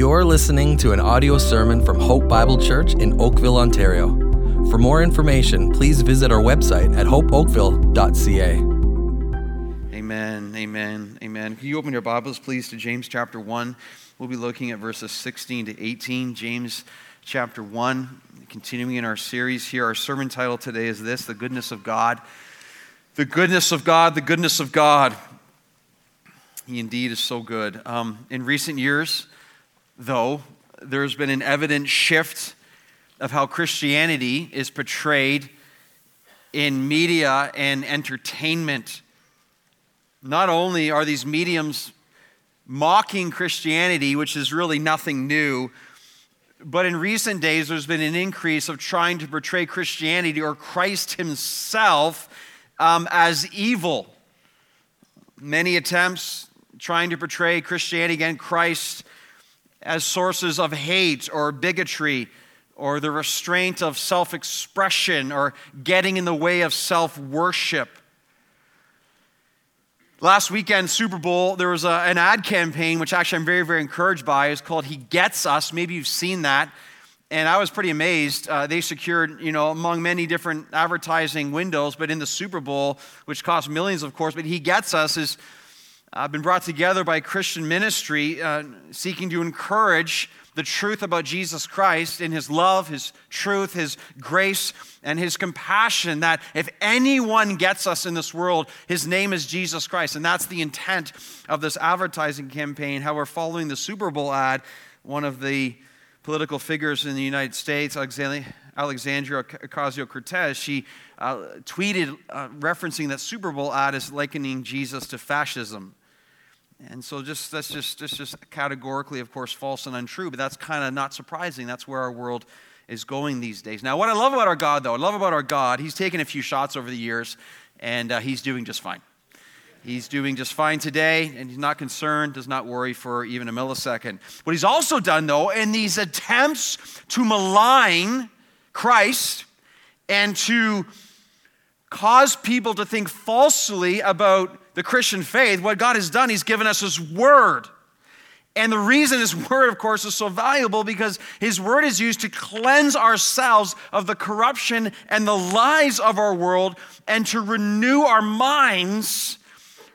You're listening to an audio sermon from Hope Bible Church in Oakville, Ontario. For more information, please visit our website at hopeoakville.ca. Amen, amen, amen. Can you open your Bibles, please, to James chapter 1? We'll be looking at verses 16 to 18. James chapter 1, continuing in our series here. Our sermon title today is this The Goodness of God. The goodness of God, the goodness of God. He indeed is so good. Um, in recent years, though, there's been an evident shift of how Christianity is portrayed in media and entertainment. Not only are these mediums mocking Christianity, which is really nothing new, but in recent days there's been an increase of trying to portray Christianity or Christ himself um, as evil. Many attempts trying to portray Christianity again, Christ as sources of hate or bigotry or the restraint of self expression or getting in the way of self worship. Last weekend, Super Bowl, there was a, an ad campaign, which actually I'm very, very encouraged by. It's called He Gets Us. Maybe you've seen that. And I was pretty amazed. Uh, they secured, you know, among many different advertising windows, but in the Super Bowl, which cost millions, of course, but He Gets Us is uh, been brought together by Christian ministry uh, seeking to encourage the truth about Jesus Christ in his love, his truth, his grace, and his compassion. That if anyone gets us in this world, his name is Jesus Christ. And that's the intent of this advertising campaign, how we're following the Super Bowl ad. One of the political figures in the United States, Alexandria Ocasio Cortez, she uh, tweeted uh, referencing that Super Bowl ad as likening Jesus to fascism. And so just that's just just just categorically, of course, false and untrue, but that's kind of not surprising. That's where our world is going these days. Now, what I love about our God, though, I love about our God, he's taken a few shots over the years, and uh, he's doing just fine. He's doing just fine today, and he's not concerned, does not worry for even a millisecond. What he's also done, though, in these attempts to malign Christ and to cause people to think falsely about the Christian faith, what God has done, He's given us His Word. And the reason His Word, of course, is so valuable because His Word is used to cleanse ourselves of the corruption and the lies of our world and to renew our minds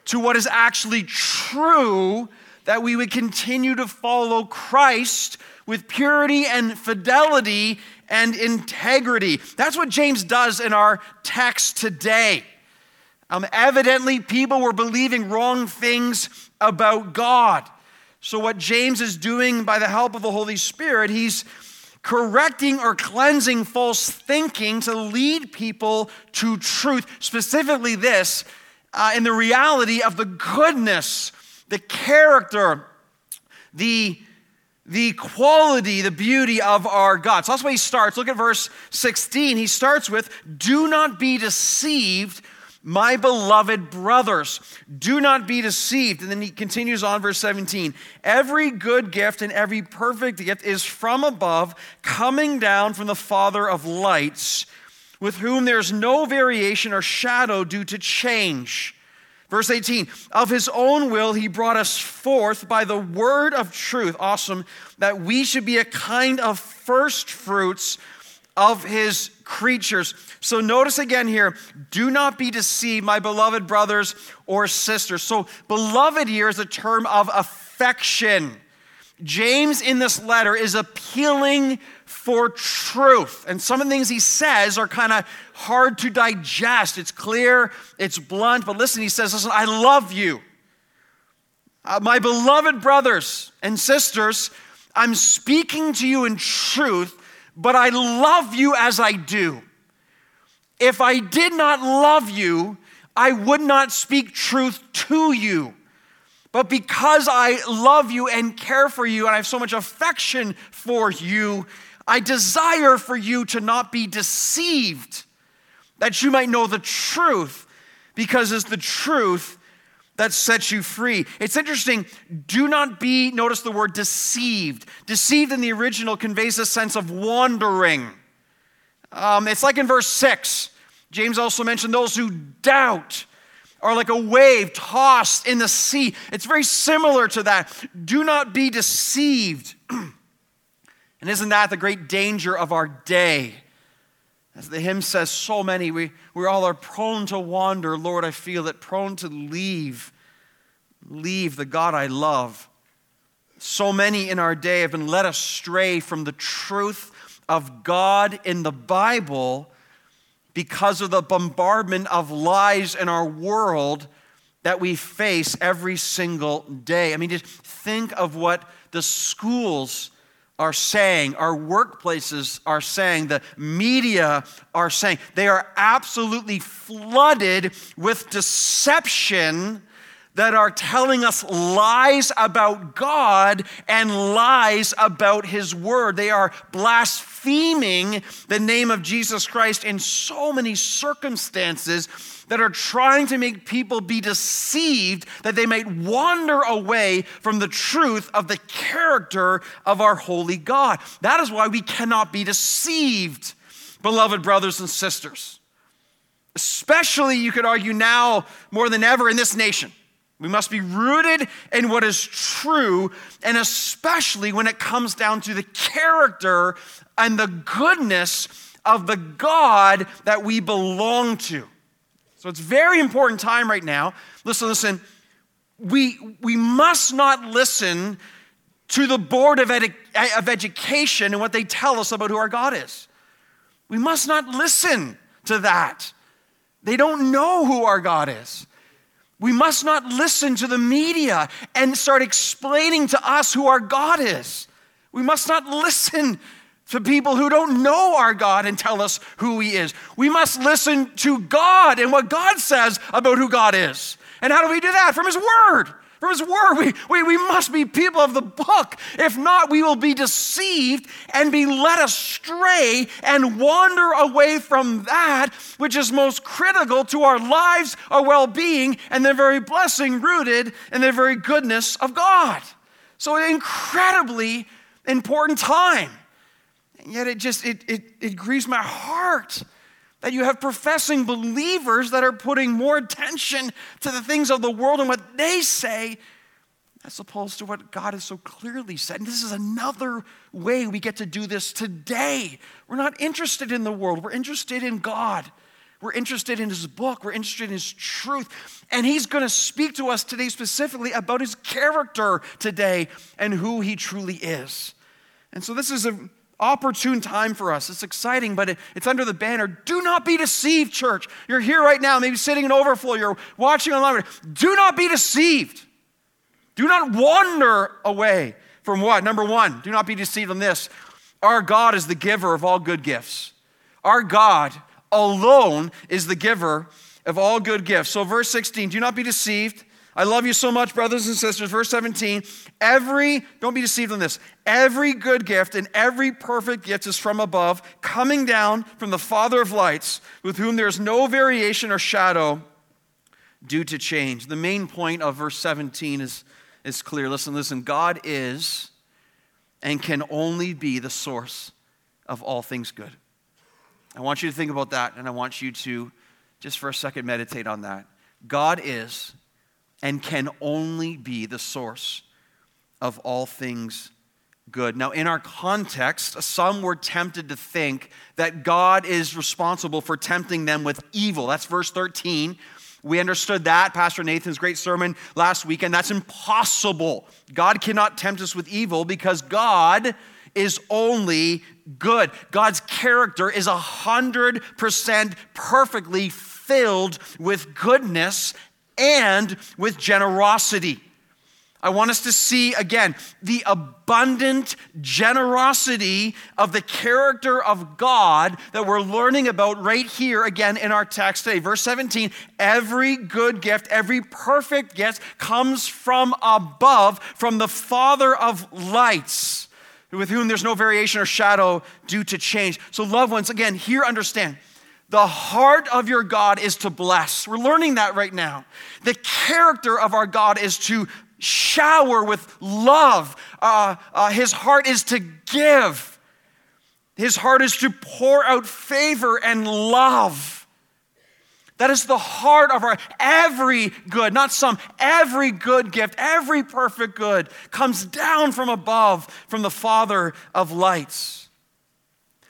to what is actually true, that we would continue to follow Christ with purity and fidelity and integrity. That's what James does in our text today. Um, evidently, people were believing wrong things about God. So, what James is doing by the help of the Holy Spirit, he's correcting or cleansing false thinking to lead people to truth. Specifically, this uh, in the reality of the goodness, the character, the the quality, the beauty of our God. So that's why he starts. Look at verse 16. He starts with, Do not be deceived my beloved brothers, do not be deceived. And then he continues on, verse 17. Every good gift and every perfect gift is from above, coming down from the Father of lights, with whom there's no variation or shadow due to change. Verse 18, of his own will, he brought us forth by the word of truth. Awesome. That we should be a kind of first fruits of his creatures. So notice again here do not be deceived, my beloved brothers or sisters. So, beloved here is a term of affection. James in this letter is appealing for truth. And some of the things he says are kind of hard to digest. It's clear, it's blunt, but listen, he says, Listen, I love you. Uh, my beloved brothers and sisters, I'm speaking to you in truth but I love you as I do. If I did not love you, I would not speak truth to you. But because I love you and care for you, and I have so much affection for you, I desire for you to not be deceived, that you might know the truth, because it's the truth that sets you free. It's interesting. Do not be, notice the word deceived. Deceived in the original conveys a sense of wandering. Um, it's like in verse 6. James also mentioned those who doubt are like a wave tossed in the sea. It's very similar to that. Do not be deceived. and isn't that the great danger of our day? As the hymn says, so many, we, we all are prone to wander. Lord, I feel it, prone to leave, leave the God I love. So many in our day have been led astray from the truth of God in the Bible because of the bombardment of lies in our world that we face every single day. I mean, just think of what the schools are saying, our workplaces are saying, the media are saying. They are absolutely flooded with deception that are telling us lies about God and lies about His Word. They are blaspheming the name of Jesus Christ in so many circumstances that are trying to make people be deceived that they might wander away from the truth of the character of our holy God. That is why we cannot be deceived, beloved brothers and sisters. Especially, you could argue now more than ever in this nation. We must be rooted in what is true, and especially when it comes down to the character and the goodness of the God that we belong to. So it's very important time right now. Listen, listen. We, we must not listen to the board of, edu- of education and what they tell us about who our God is. We must not listen to that. They don't know who our God is. We must not listen to the media and start explaining to us who our God is. We must not listen to people who don't know our God and tell us who He is. We must listen to God and what God says about who God is. And how do we do that? From His Word. From His Word. We, we, we must be people of the book. If not, we will be deceived and be led astray and wander away from that which is most critical to our lives, our well being, and the very blessing rooted in the very goodness of God. So, an incredibly important time. And yet it just, it, it, it grieves my heart that you have professing believers that are putting more attention to the things of the world and what they say as opposed to what God has so clearly said. And this is another way we get to do this today. We're not interested in the world, we're interested in God. We're interested in his book. We're interested in his truth. And he's going to speak to us today specifically about his character today and who he truly is. And so, this is a opportune time for us. It's exciting, but it's under the banner. Do not be deceived, church. You're here right now, maybe sitting in overflow, you're watching online. Do not be deceived. Do not wander away from what? Number one, do not be deceived in this. Our God is the giver of all good gifts. Our God alone is the giver of all good gifts. So, verse 16, do not be deceived. I love you so much, brothers and sisters. Verse 17, every, don't be deceived in this, every good gift and every perfect gift is from above, coming down from the Father of lights, with whom there is no variation or shadow due to change. The main point of verse 17 is, is clear. Listen, listen. God is and can only be the source of all things good. I want you to think about that, and I want you to just for a second meditate on that. God is and can only be the source of all things good. Now, in our context, some were tempted to think that God is responsible for tempting them with evil. That's verse 13. We understood that, Pastor Nathan's great sermon last week, and that's impossible. God cannot tempt us with evil because God is only good. God's character is 100% perfectly filled with goodness and with generosity. I want us to see again the abundant generosity of the character of God that we're learning about right here again in our text today. Verse 17 every good gift, every perfect gift comes from above, from the Father of lights, with whom there's no variation or shadow due to change. So, loved ones, again, here understand the heart of your God is to bless. We're learning that right now. The character of our God is to shower with love. Uh, uh, his heart is to give. His heart is to pour out favor and love. That is the heart of our every good, not some, every good gift, every perfect good comes down from above from the Father of lights.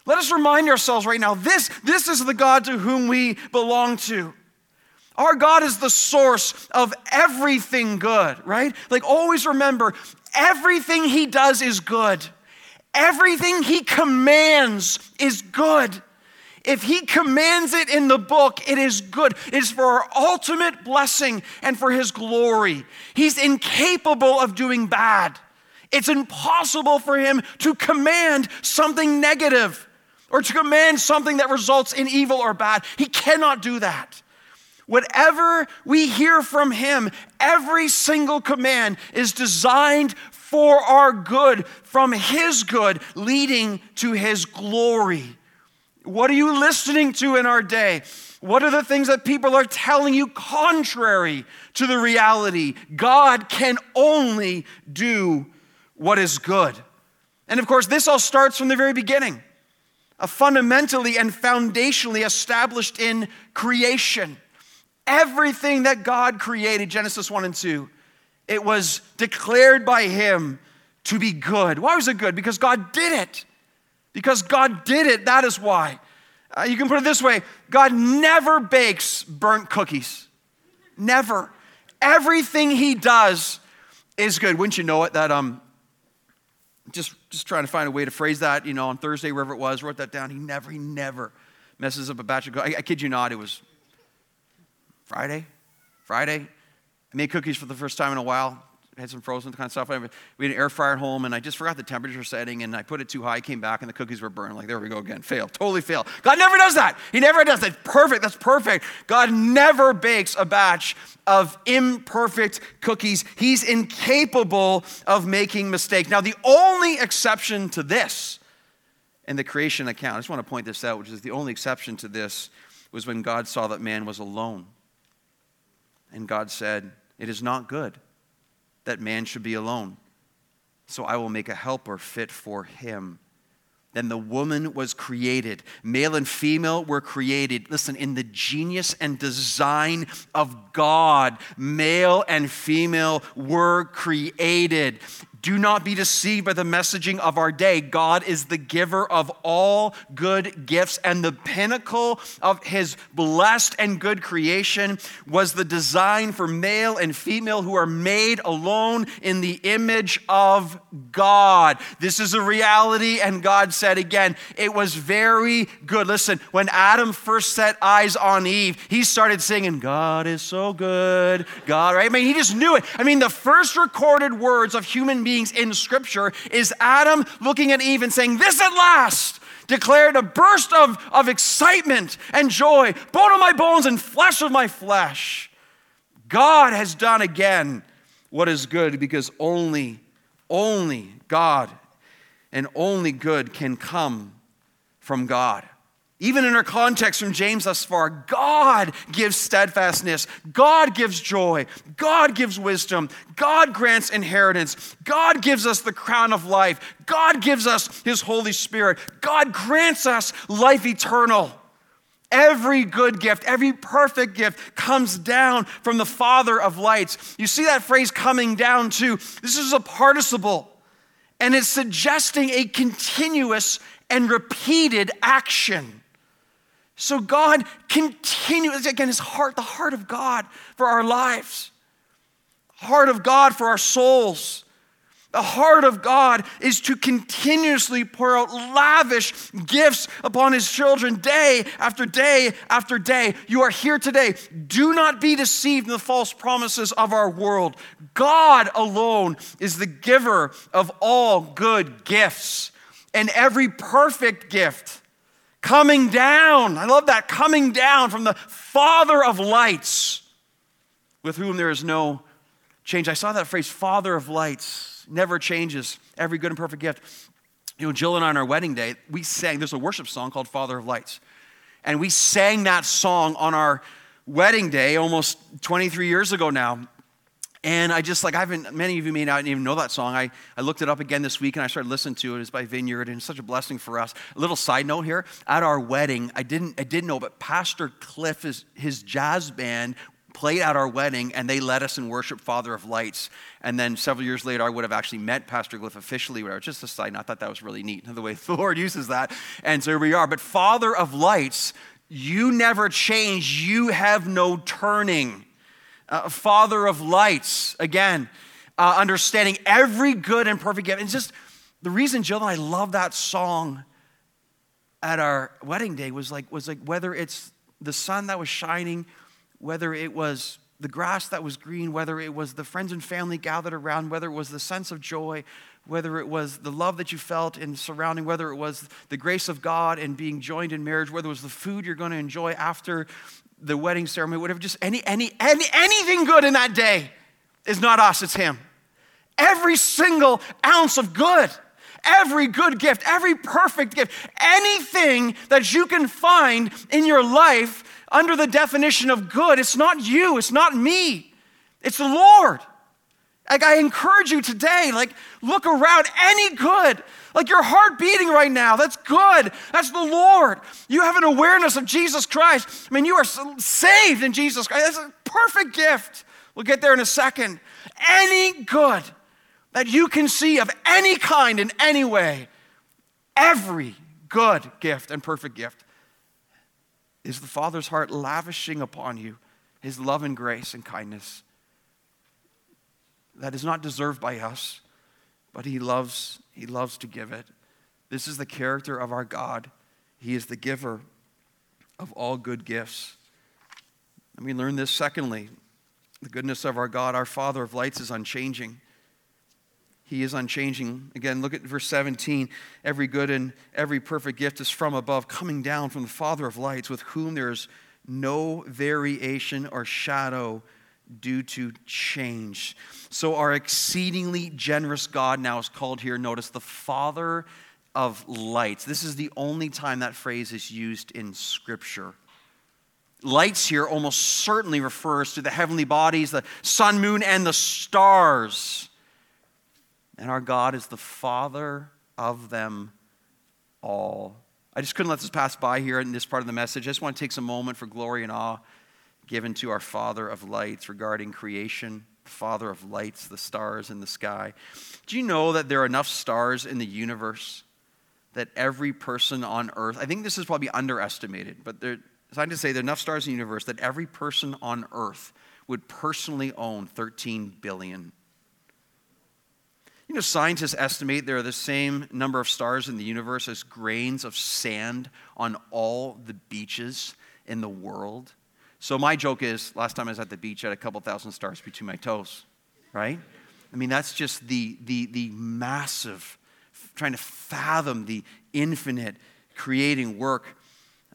Let us remind ourselves right now this, this is the God to whom we belong to. Our God is the source of everything good, right? Like always remember, everything He does is good. Everything He commands is good. If he commands it in the book, it is good. It is for our ultimate blessing and for his glory. He's incapable of doing bad. It's impossible for him to command something negative or to command something that results in evil or bad. He cannot do that. Whatever we hear from him, every single command is designed for our good, from his good, leading to his glory. What are you listening to in our day? What are the things that people are telling you contrary to the reality? God can only do what is good. And of course, this all starts from the very beginning, fundamentally and foundationally established in creation. Everything that God created, Genesis 1 and 2, it was declared by Him to be good. Why was it good? Because God did it. Because God did it, that is why. Uh, you can put it this way God never bakes burnt cookies. Never. Everything He does is good. Wouldn't you know it? That, um, just, just trying to find a way to phrase that, you know, on Thursday, wherever it was, wrote that down. He never, he never messes up a batch of cookies. I, I kid you not, it was Friday. Friday. I made cookies for the first time in a while had some frozen kind of stuff. We had an air fryer at home, and I just forgot the temperature setting, and I put it too high, I came back, and the cookies were burned. Like, there we go again. Fail. Totally fail. God never does that. He never does that. Perfect. That's perfect. God never bakes a batch of imperfect cookies. He's incapable of making mistakes. Now, the only exception to this in the creation account, I just want to point this out, which is the only exception to this, was when God saw that man was alone. And God said, It is not good that man should be alone. So I will make a helper fit for him. Then the woman was created. Male and female were created. Listen, in the genius and design of God, male and female were created. Do not be deceived by the messaging of our day. God is the giver of all good gifts, and the pinnacle of his blessed and good creation was the design for male and female who are made alone in the image of God. This is a reality, and God said again, it was very good. Listen, when Adam first set eyes on Eve, he started singing, God is so good. God, right? I mean, he just knew it. I mean, the first recorded words of human beings beings in Scripture is Adam looking at Eve and saying, This at last declared a burst of, of excitement and joy, bone of my bones and flesh of my flesh. God has done again what is good because only, only God and only good can come from God. Even in our context from James thus far, God gives steadfastness, God gives joy, God gives wisdom, God grants inheritance, God gives us the crown of life, God gives us His Holy Spirit, God grants us life eternal. Every good gift, every perfect gift comes down from the Father of lights. You see that phrase coming down too. This is a participle, and it's suggesting a continuous and repeated action. So God continues, again, his heart, the heart of God for our lives, heart of God for our souls. The heart of God is to continuously pour out lavish gifts upon his children day after day after day. You are here today. Do not be deceived in the false promises of our world. God alone is the giver of all good gifts, and every perfect gift coming down. I love that, coming down from the Father of lights, with whom there is no change. I saw that phrase, Father of lights, never changes, every good and perfect gift. You know, Jill and I on our wedding day, we sang, there's a worship song called Father of Lights. And we sang that song on our wedding day almost 23 years ago now. And I just like, I haven't, many of you may not even know that song. I, I looked it up again this week and I started listening to it. It's by Vineyard and it's such a blessing for us. A little side note here at our wedding, I didn't, I didn't know, but Pastor Cliff, is, his jazz band played at our wedding and they led us in worship Father of Lights. And then several years later, I would have actually met Pastor Cliff officially, whatever. Just a side note, I thought that was really neat, the way the Lord uses that. And so here we are. But Father of Lights, you never change, you have no turning. Uh, Father of Lights, again, uh, understanding every good and perfect gift. And just the reason Jill and I love that song at our wedding day was like, was like whether it's the sun that was shining whether it was the grass that was green, whether it was the friends and family gathered around, whether it was the sense of joy, whether it was the love that you felt in surrounding, whether it was the grace of God and being joined in marriage, whether it was the food you're going to enjoy after the wedding ceremony, whatever, just any, any, any, anything good in that day is not us, it's Him. Every single ounce of good, every good gift, every perfect gift, anything that you can find in your life under the definition of good, it's not you, it's not me, it's the Lord. Like, I encourage you today, like, look around, any good. Like, your heart beating right now, that's good. That's the Lord. You have an awareness of Jesus Christ. I mean, you are saved in Jesus Christ. That's a perfect gift. We'll get there in a second. Any good that you can see of any kind in any way, every good gift and perfect gift is the Father's heart lavishing upon you his love and grace and kindness that is not deserved by us, but he loves, he loves to give it. This is the character of our God. He is the giver of all good gifts. And we learn this secondly. The goodness of our God, our Father of lights, is unchanging. He is unchanging. Again, look at verse 17. Every good and every perfect gift is from above, coming down from the Father of lights, with whom there is no variation or shadow due to change. So, our exceedingly generous God now is called here, notice, the Father of lights. This is the only time that phrase is used in Scripture. Lights here almost certainly refers to the heavenly bodies, the sun, moon, and the stars. And our God is the Father of them all. I just couldn't let this pass by here in this part of the message. I just want to take some moment for glory and awe given to our Father of lights regarding creation, Father of lights, the stars in the sky. Do you know that there are enough stars in the universe that every person on earth, I think this is probably underestimated, but there, scientists say there are enough stars in the universe that every person on earth would personally own 13 billion you know, scientists estimate there are the same number of stars in the universe as grains of sand on all the beaches in the world. So my joke is last time I was at the beach, I had a couple thousand stars between my toes, right? I mean, that's just the, the, the massive, trying to fathom the infinite creating work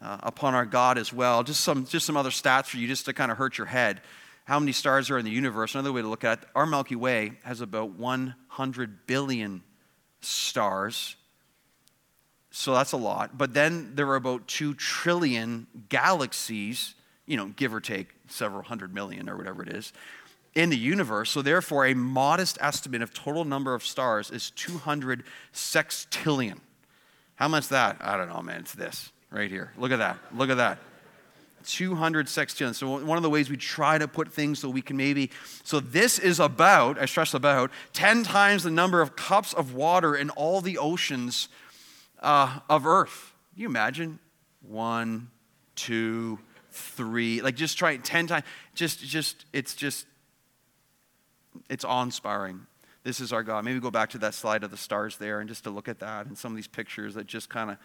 uh, upon our God as well. Just some, just some other stats for you just to kind of hurt your head how many stars are in the universe. Another way to look at it, our Milky Way has about 100 billion stars. So that's a lot. But then there are about 2 trillion galaxies, you know, give or take several hundred million or whatever it is, in the universe. So therefore, a modest estimate of total number of stars is 200 sextillion. How much that? I don't know, man. It's this right here. Look at that. Look at that. 200 sextillion. So, one of the ways we try to put things so we can maybe. So, this is about, I stress about, 10 times the number of cups of water in all the oceans uh, of Earth. Can you imagine? One, two, three. Like, just try it 10 times. Just, just, it's just, it's awe inspiring. This is our God. Maybe go back to that slide of the stars there and just to look at that and some of these pictures that just kind of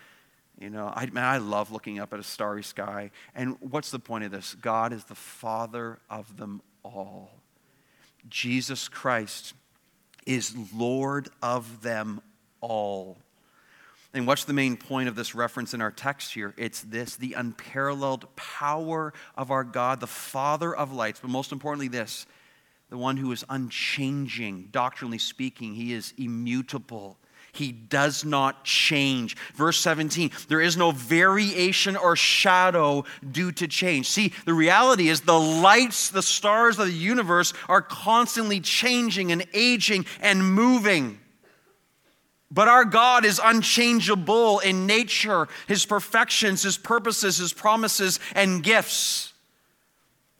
you know, I, man, I love looking up at a starry sky. And what's the point of this? God is the Father of them all. Jesus Christ is Lord of them all. And what's the main point of this reference in our text here? It's this the unparalleled power of our God, the Father of lights, but most importantly, this the one who is unchanging, doctrinally speaking. He is immutable, He does not change. Verse 17, there is no variation or shadow due to change. See, the reality is the lights, the stars of the universe are constantly changing and aging and moving. But our God is unchangeable in nature, His perfections, His purposes, His promises, and gifts.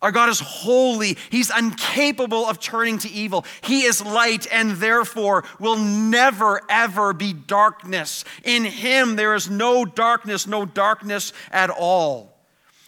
Our God is holy. He's incapable of turning to evil. He is light and therefore will never, ever be darkness. In Him, there is no darkness, no darkness at all.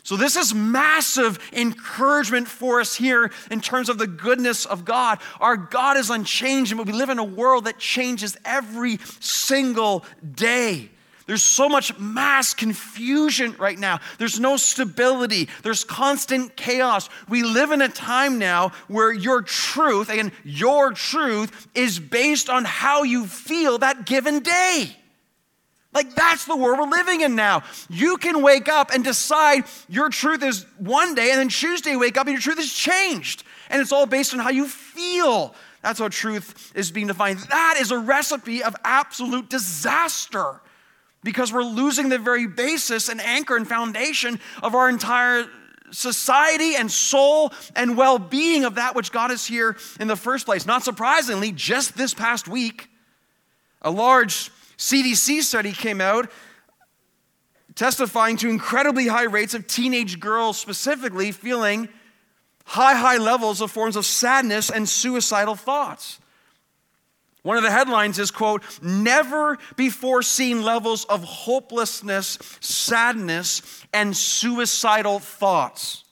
So, this is massive encouragement for us here in terms of the goodness of God. Our God is unchanging, but we live in a world that changes every single day. There's so much mass confusion right now. There's no stability. There's constant chaos. We live in a time now where your truth, again, your truth is based on how you feel that given day. Like, that's the world we're living in now. You can wake up and decide your truth is one day, and then Tuesday wake up and your truth has changed. And it's all based on how you feel. That's how truth is being defined. That is a recipe of absolute disaster because we're losing the very basis and anchor and foundation of our entire society and soul and well being of that which God is here in the first place. Not surprisingly, just this past week, a large CDC study came out testifying to incredibly high rates of teenage girls specifically feeling high, high levels of forms of sadness and suicidal thoughts. One of the headlines is, quote, never before seen levels of hopelessness, sadness, and suicidal thoughts.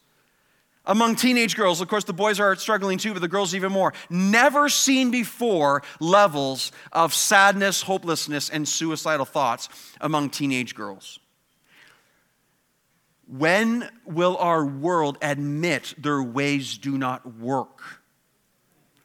Among teenage girls, of course, the boys are struggling too, but the girls even more. Never seen before levels of sadness, hopelessness, and suicidal thoughts among teenage girls. When will our world admit their ways do not work?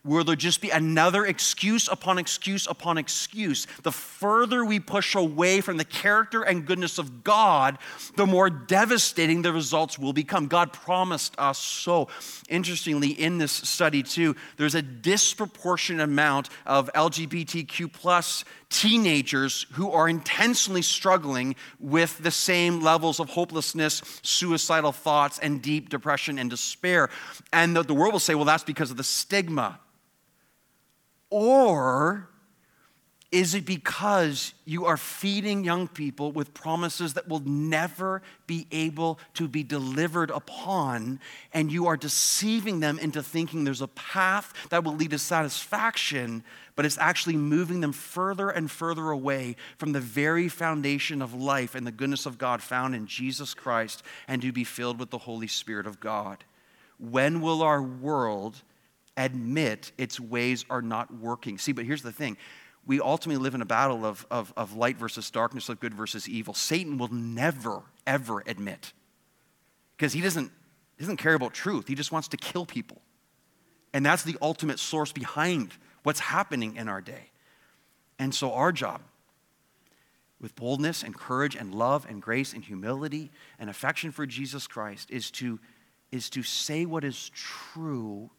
Will there just be another excuse upon excuse upon excuse? The further we push away from the character and goodness of God, the more devastating the results will become. God promised us so. Interestingly, in this study, too, there's a disproportionate amount of LGBTQ plus teenagers who are intensely struggling with the same levels of hopelessness, suicidal thoughts, and deep depression and despair. And the, the world will say, well, that's because of the stigma or is it because you are feeding young people with promises that will never be able to be delivered upon, and you are deceiving them into thinking there's a path that will lead to satisfaction, but it's actually moving them further and further away from the very foundation of life and the goodness of God found in Jesus Christ and to be filled with the Holy Spirit of God? When will our world admit its ways are not working. See, but here's the thing we ultimately live in a battle of, of, of light versus darkness, of good versus evil. Satan will never, ever admit because he doesn't, he doesn't care about truth, he just wants to kill people. And that's the ultimate source behind what's happening in our day. And so, our job, with boldness and courage and love and grace and humility and affection for Jesus Christ, is to, is to say what is true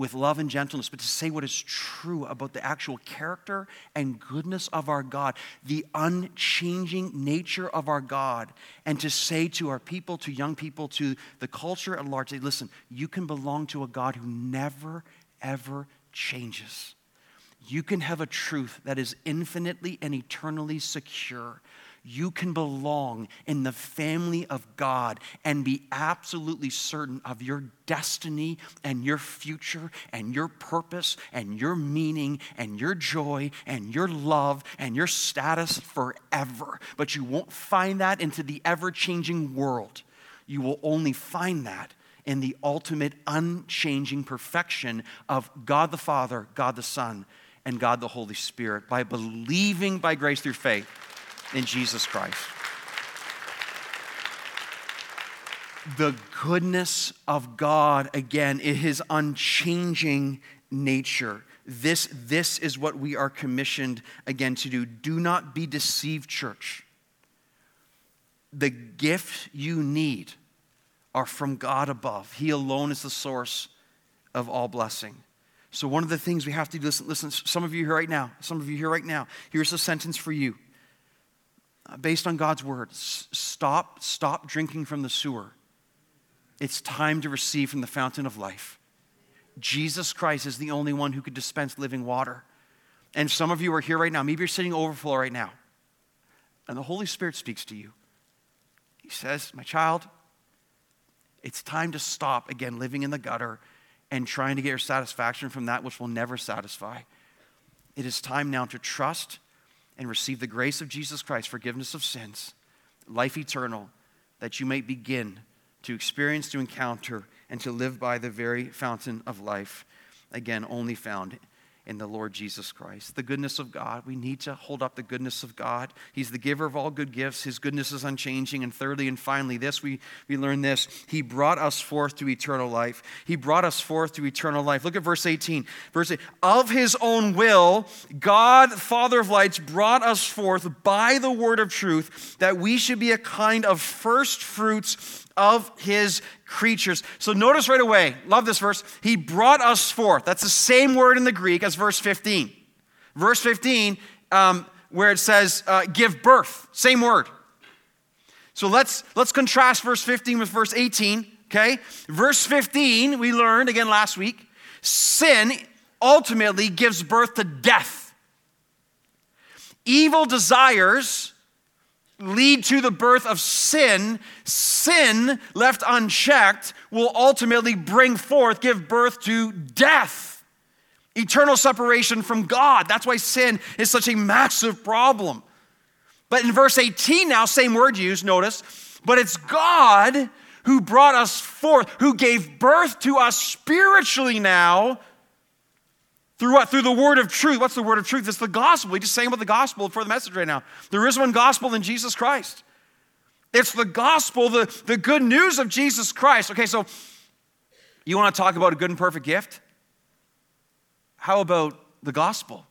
with love and gentleness, but to say what is true about the actual character and goodness of our God, the unchanging nature of our God, and to say to our people, to young people, to the culture at large, listen, you can belong to a God who never, ever changes. You can have a truth that is infinitely and eternally secure you can belong in the family of God and be absolutely certain of your destiny and your future and your purpose and your meaning and your joy and your love and your status forever. But you won't find that into the ever changing world. You will only find that in the ultimate unchanging perfection of God the Father, God the Son, and God the Holy Spirit by believing by grace through faith in Jesus Christ. The goodness of God, again, his unchanging nature. This, this is what we are commissioned again to do. Do not be deceived, church. The gift you need are from God above. He alone is the source of all blessing. So, one of the things we have to do, listen, listen, some of you here right now, some of you here right now, here's a sentence for you. Based on God's word, stop, stop drinking from the sewer. It's time to receive from the fountain of life. Jesus Christ is the only one who could dispense living water. And some of you are here right now. Maybe you're sitting overflow right now. And the Holy Spirit speaks to you. He says, My child, it's time to stop again living in the gutter and trying to get your satisfaction from that which will never satisfy. It is time now to trust and receive the grace of Jesus Christ, forgiveness of sins, life eternal, that you may begin to experience, to encounter, and to live by the very fountain of life. Again, only found in the Lord Jesus Christ. The goodness of God. We need to hold up the goodness of God. He's the giver of all good gifts. His goodness is unchanging. And thirdly and finally, this we, we learn this. He brought us forth to eternal life. He brought us forth to eternal life. Look at verse 18. Verse 8. Of his own will, God, Father of lights, brought us forth by the word of truth, that we should be a kind of first fruits of his creatures. So notice right away, love this verse. He brought us forth. That's the same word in the Greek as verse 15. Verse 15, um, where it says, uh, give birth, same word. So let's, let's contrast verse 15 with verse 18, okay? Verse 15, we learned again last week, sin ultimately gives birth to death. Evil desires lead to the birth of sin, sin left unchecked will ultimately bring forth, give birth to death, eternal separation from God. That's why sin is such a massive problem. But in verse 18 now, same word used, notice, but it's God who brought us forth, who gave birth to us spiritually now through what? Through the word of truth. What's the word of truth? It's the gospel. We just saying about the gospel for the message right now. There is one gospel in Jesus Christ. It's the gospel, the, the good news of Jesus Christ. Okay, so you want to talk about a good and perfect gift? How about the gospel?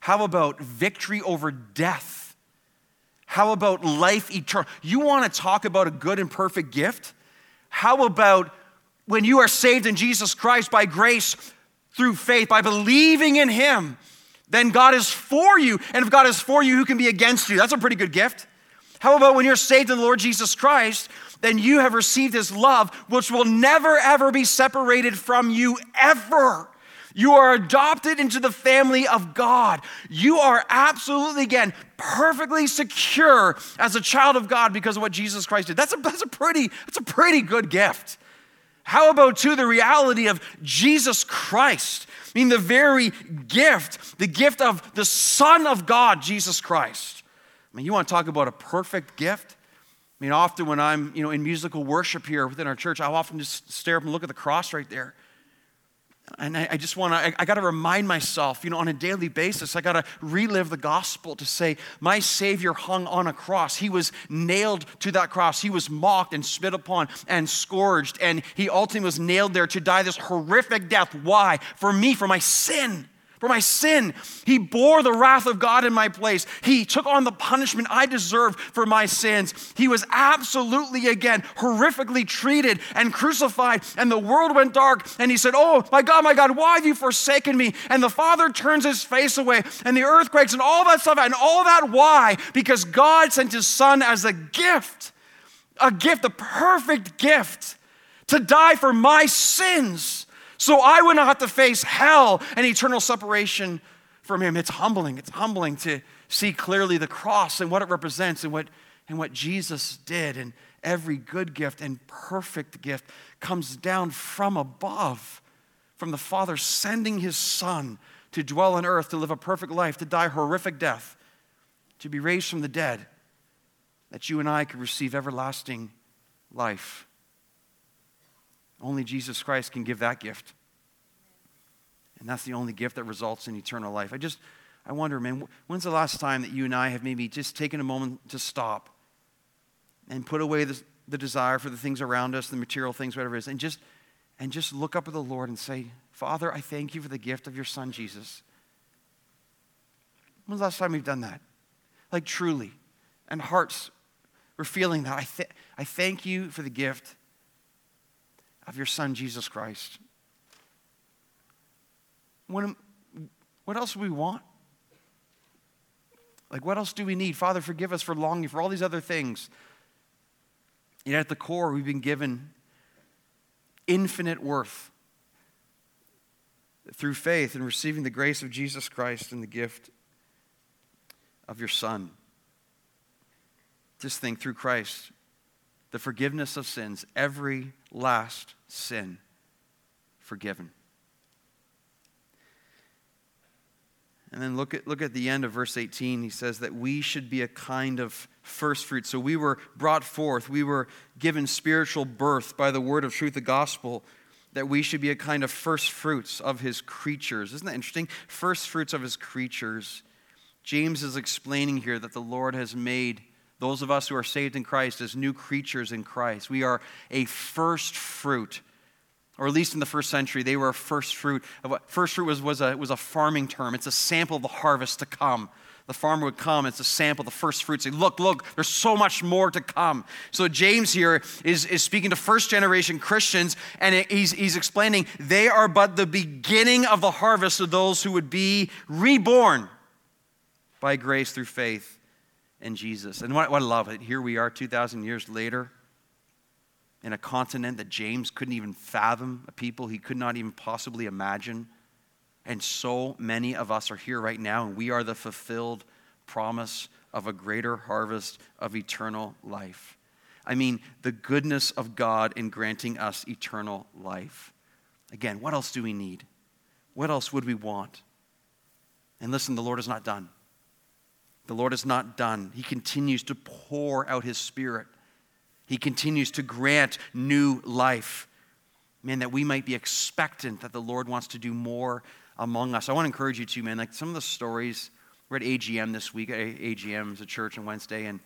How about victory over death? How about life eternal? You want to talk about a good and perfect gift? How about when you are saved in Jesus Christ by grace, through faith, by believing in Him, then God is for you. And if God is for you, who can be against you? That's a pretty good gift. How about when you're saved in the Lord Jesus Christ, then you have received His love, which will never, ever be separated from you, ever. You are adopted into the family of God. You are absolutely, again, perfectly secure as a child of God because of what Jesus Christ did. That's a, that's a, pretty, that's a pretty good gift. How about, too, the reality of Jesus Christ? I mean, the very gift, the gift of the Son of God, Jesus Christ. I mean, you want to talk about a perfect gift? I mean, often when I'm, you know, in musical worship here within our church, I'll often just stare up and look at the cross right there. And I, I just want to, I, I got to remind myself, you know, on a daily basis, I got to relive the gospel to say, my Savior hung on a cross. He was nailed to that cross. He was mocked and spit upon and scourged. And he ultimately was nailed there to die this horrific death. Why? For me, for my sin for my sin. He bore the wrath of God in my place. He took on the punishment I deserved for my sins. He was absolutely, again, horrifically treated and crucified, and the world went dark. And he said, Oh, my God, my God, why have you forsaken me? And the Father turns his face away, and the earthquakes and all that stuff. And all that, why? Because God sent his Son as a gift, a gift, a perfect gift to die for my sins so I would not have to face hell and eternal separation from Him. It's humbling. It's humbling to see clearly the cross and what it represents and what, and what Jesus did. And every good gift and perfect gift comes down from above, from the Father sending His Son to dwell on earth, to live a perfect life, to die horrific death, to be raised from the dead, that you and I could receive everlasting life. Only Jesus Christ can give that gift. And that's the only gift that results in eternal life. I just, I wonder, man, when's the last time that you and I have maybe just taken a moment to stop and put away the, the desire for the things around us, the material things, whatever it is, and just, and just look up at the Lord and say, Father, I thank you for the gift of your Son, Jesus. When's the last time we've done that? Like truly. And hearts were feeling that. I, th- I thank you for the gift of your Son, Jesus Christ. What, what else do we want? Like, what else do we need? Father, forgive us for longing for all these other things. Yet at the core, we've been given infinite worth through faith in receiving the grace of Jesus Christ and the gift of your Son. Just think through Christ, the forgiveness of sins, every last sin forgiven. And then look at, look at the end of verse 18. He says that we should be a kind of first fruit. So we were brought forth, we were given spiritual birth by the word of truth, the gospel, that we should be a kind of first fruits of his creatures. Isn't that interesting? First fruits of his creatures. James is explaining here that the Lord has made those of us who are saved in Christ as new creatures in Christ. We are a first fruit or at least in the first century, they were a first fruit. Of what, first fruit was, was, a, was a farming term. It's a sample of the harvest to come. The farmer would come, it's a sample, the first fruit. Say, look, look, there's so much more to come. So James here is, is speaking to first generation Christians, and he's, he's explaining they are but the beginning of the harvest of those who would be reborn by grace through faith in Jesus. And what, what I love it, here we are 2,000 years later in a continent that James couldn't even fathom, a people he could not even possibly imagine. And so many of us are here right now, and we are the fulfilled promise of a greater harvest of eternal life. I mean, the goodness of God in granting us eternal life. Again, what else do we need? What else would we want? And listen, the Lord is not done. The Lord is not done. He continues to pour out His Spirit he continues to grant new life. Man, that we might be expectant that the Lord wants to do more among us. I want to encourage you to, man, like some of the stories. We're at AGM this week. AGM is a church on Wednesday, and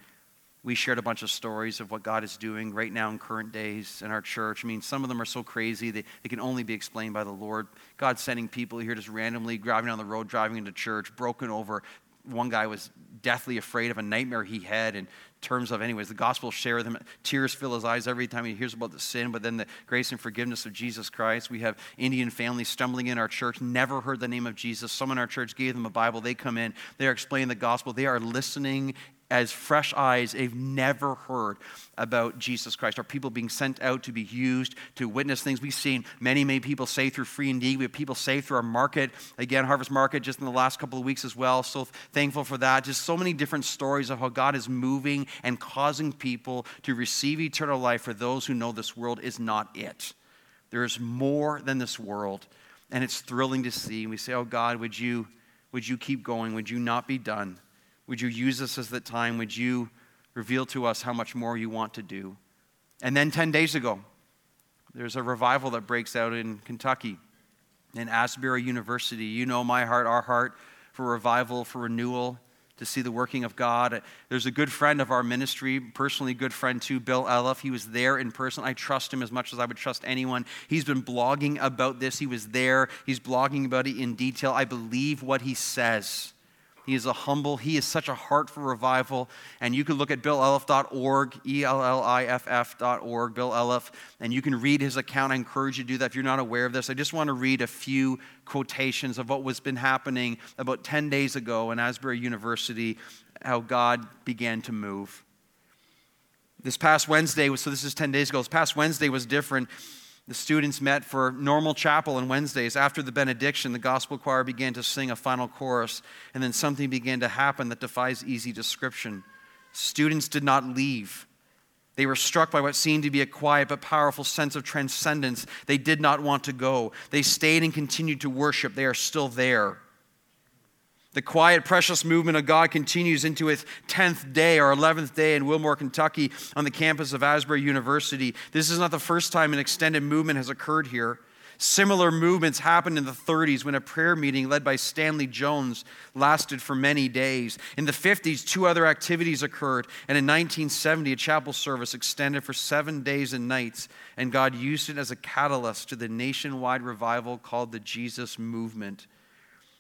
we shared a bunch of stories of what God is doing right now in current days in our church. I mean, some of them are so crazy they, they can only be explained by the Lord. God sending people here just randomly driving down the road, driving into church, broken over. One guy was deathly afraid of a nightmare he had, in terms of, anyways, the gospel share with him. Tears fill his eyes every time he hears about the sin, but then the grace and forgiveness of Jesus Christ. We have Indian families stumbling in our church, never heard the name of Jesus. Someone in our church gave them a Bible. They come in, they are explaining the gospel. They are listening as fresh eyes they've never heard about Jesus Christ. Are people being sent out to be used to witness things? We've seen many, many people saved through free indeed. We have people saved through our market. Again, Harvest Market just in the last couple of weeks as well. So thankful for that. Just so many different stories of how God is moving and causing people to receive eternal life for those who know this world is not it. There is more than this world. And it's thrilling to see. And we say, Oh God, would you, would you keep going? Would you not be done? Would you use this as the time? Would you reveal to us how much more you want to do? And then 10 days ago, there's a revival that breaks out in Kentucky, in Asbury University. You know my heart, our heart for revival, for renewal, to see the working of God. There's a good friend of our ministry, personally good friend too, Bill Elliff. He was there in person. I trust him as much as I would trust anyone. He's been blogging about this. He was there. He's blogging about it in detail. I believe what he says. He is a humble, he is such a heart for revival. And you can look at billelliff.org, E L L I F F.org, Bill Elliff, and you can read his account. I encourage you to do that if you're not aware of this. I just want to read a few quotations of what was been happening about 10 days ago in Asbury University, how God began to move. This past Wednesday was, so this is 10 days ago, this past Wednesday was different. The students met for normal chapel on Wednesdays. After the benediction, the gospel choir began to sing a final chorus, and then something began to happen that defies easy description. Students did not leave. They were struck by what seemed to be a quiet but powerful sense of transcendence. They did not want to go. They stayed and continued to worship. They are still there. The quiet, precious movement of God continues into its 10th day or 11th day in Wilmore, Kentucky, on the campus of Asbury University. This is not the first time an extended movement has occurred here. Similar movements happened in the 30s when a prayer meeting led by Stanley Jones lasted for many days. In the 50s, two other activities occurred, and in 1970, a chapel service extended for seven days and nights, and God used it as a catalyst to the nationwide revival called the Jesus Movement.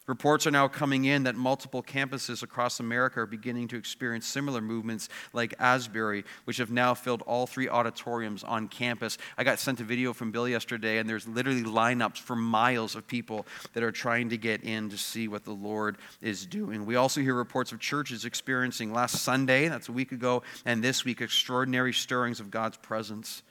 Reports are now coming in that multiple campuses across America are beginning to experience similar movements like Asbury, which have now filled all three auditoriums on campus. I got sent a video from Bill yesterday, and there's literally lineups for miles of people that are trying to get in to see what the Lord is doing. We also hear reports of churches experiencing last Sunday, that's a week ago, and this week, extraordinary stirrings of God's presence.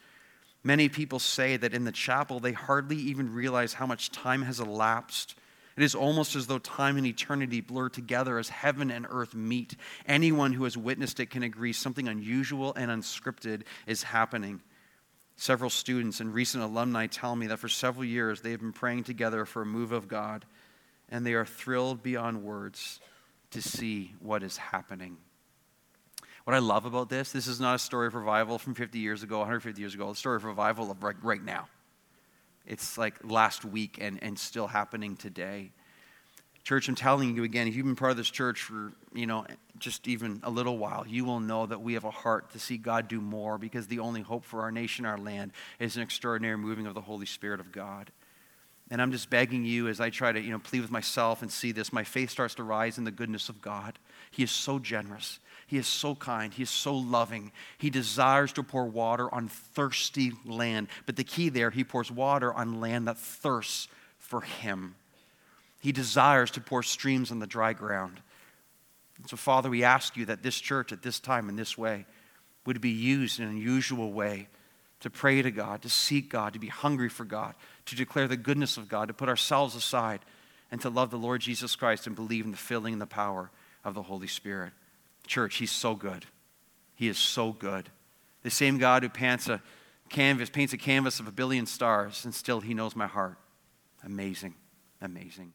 Many people say that in the chapel, they hardly even realize how much time has elapsed it is almost as though time and eternity blur together as heaven and earth meet. Anyone who has witnessed it can agree something unusual and unscripted is happening. Several students and recent alumni tell me that for several years they have been praying together for a move of God, and they are thrilled beyond words to see what is happening. What I love about this, this is not a story of revival from 50 years ago, 150 years ago, a story of revival of right, right now. It's like last week and, and still happening today. Church, I'm telling you again, if you've been part of this church for, you know, just even a little while, you will know that we have a heart to see God do more because the only hope for our nation, our land, is an extraordinary moving of the Holy Spirit of God. And I'm just begging you as I try to, you know, plead with myself and see this, my faith starts to rise in the goodness of God. He is so generous. He is so kind. He is so loving. He desires to pour water on thirsty land. But the key there, he pours water on land that thirsts for him. He desires to pour streams on the dry ground. And so, Father, we ask you that this church at this time in this way would be used in an unusual way to pray to God, to seek God, to be hungry for God, to declare the goodness of God, to put ourselves aside, and to love the Lord Jesus Christ and believe in the filling and the power of the Holy Spirit. Church, He's so good. He is so good. The same God who paints a canvas, paints a canvas of a billion stars, and still He knows my heart. Amazing, amazing.